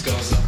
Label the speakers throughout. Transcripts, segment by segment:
Speaker 1: goes up.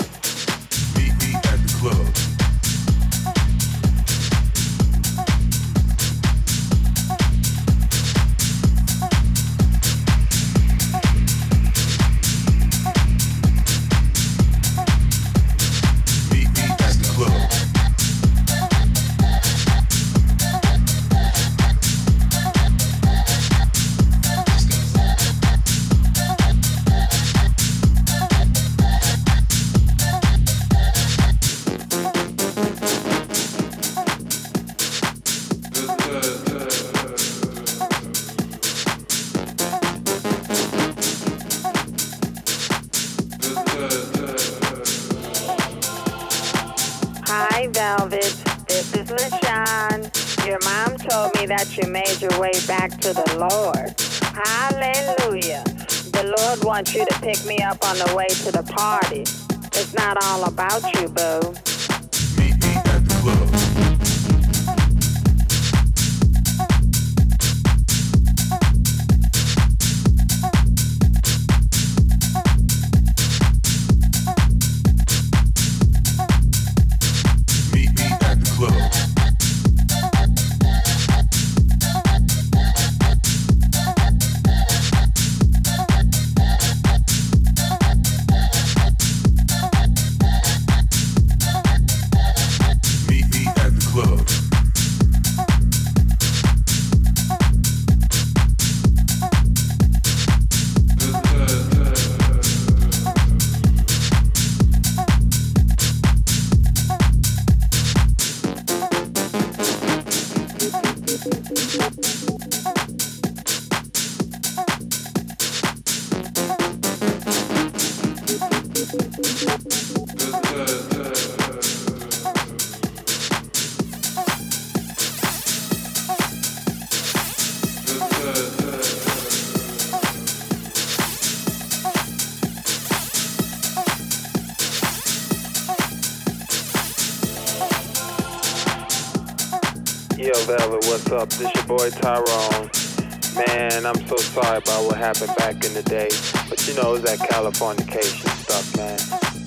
Speaker 2: That Californication stuff, man.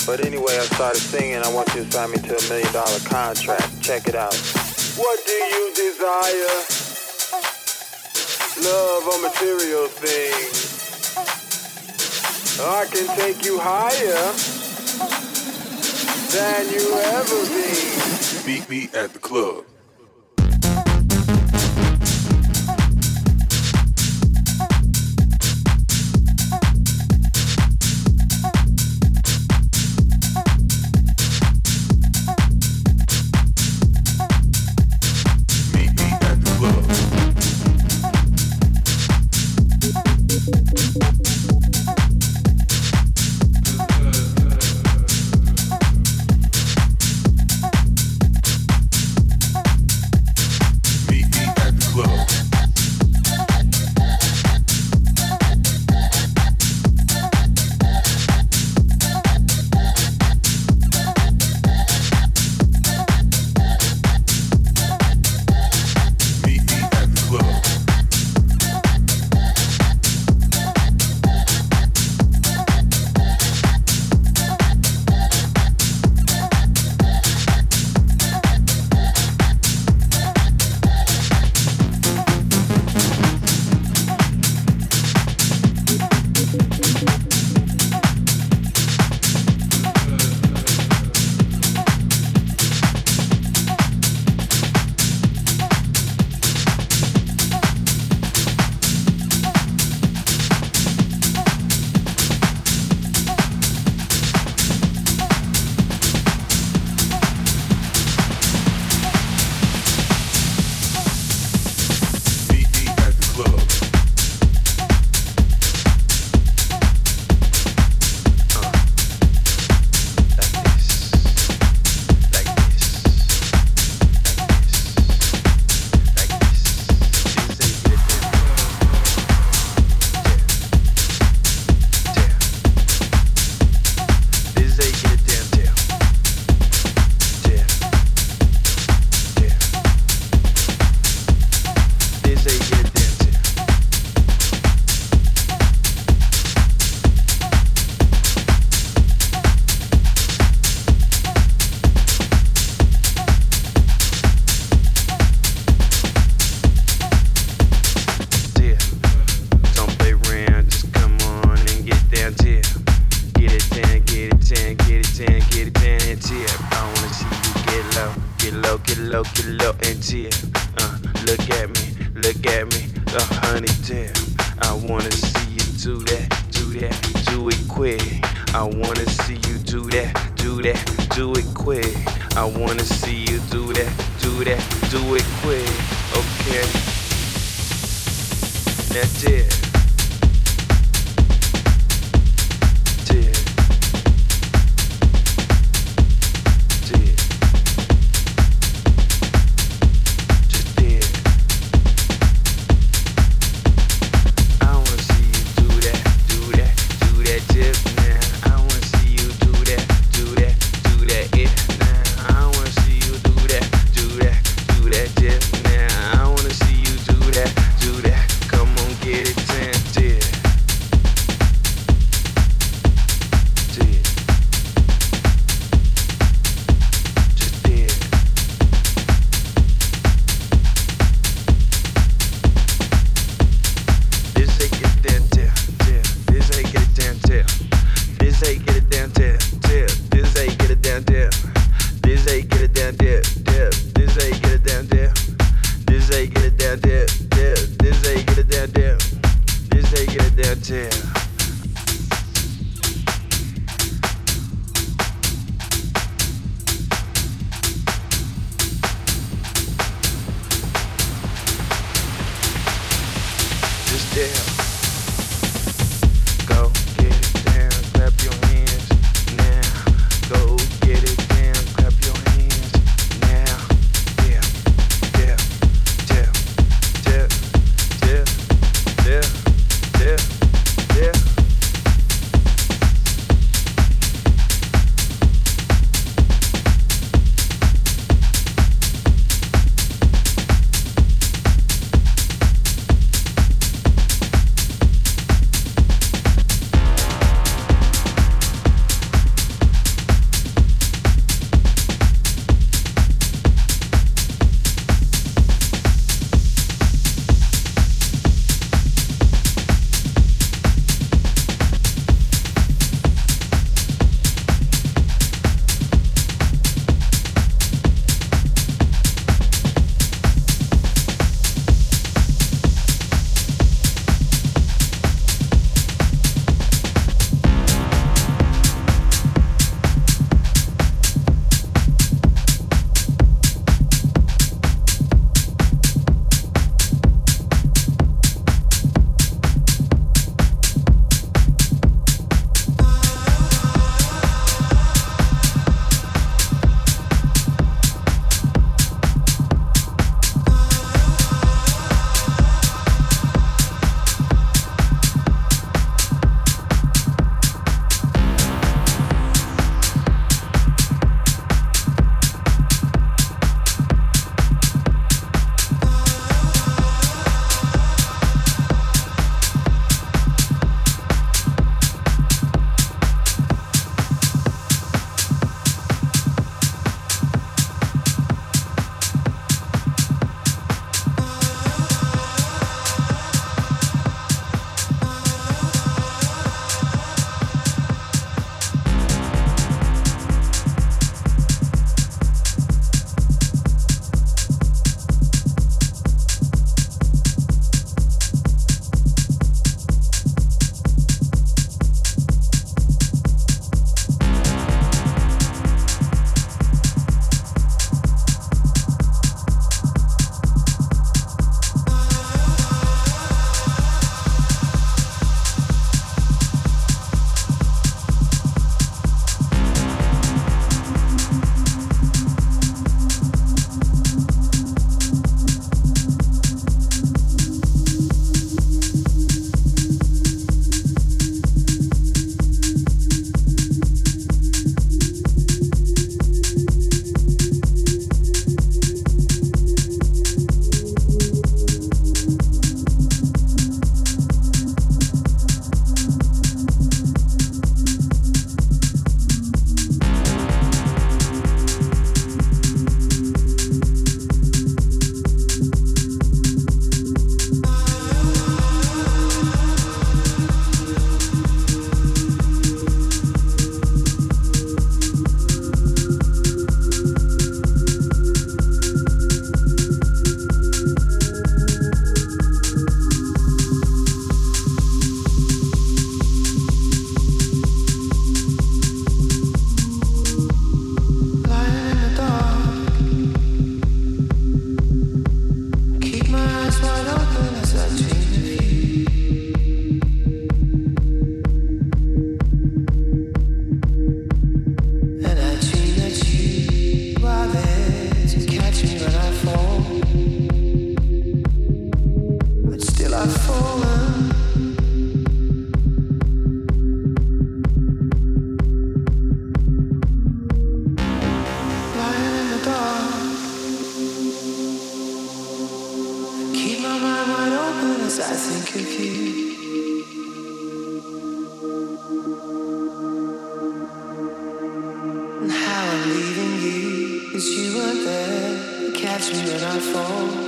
Speaker 2: But anyway, I started singing. I want you to sign me to a million dollar contract. Check it out. What do you desire? Love or material things? I can take you higher than you ever been.
Speaker 3: Meet me at the club.
Speaker 4: Get low, get low, get low and tip. Uh, look at me, look at me, uh, honey dip. I wanna see you do that, do that, do it quick. I wanna see you do that, do that, do it quick. I wanna see you do that, do that, do it quick. Okay. That's it. Cause you were there, catch me when I
Speaker 5: fall.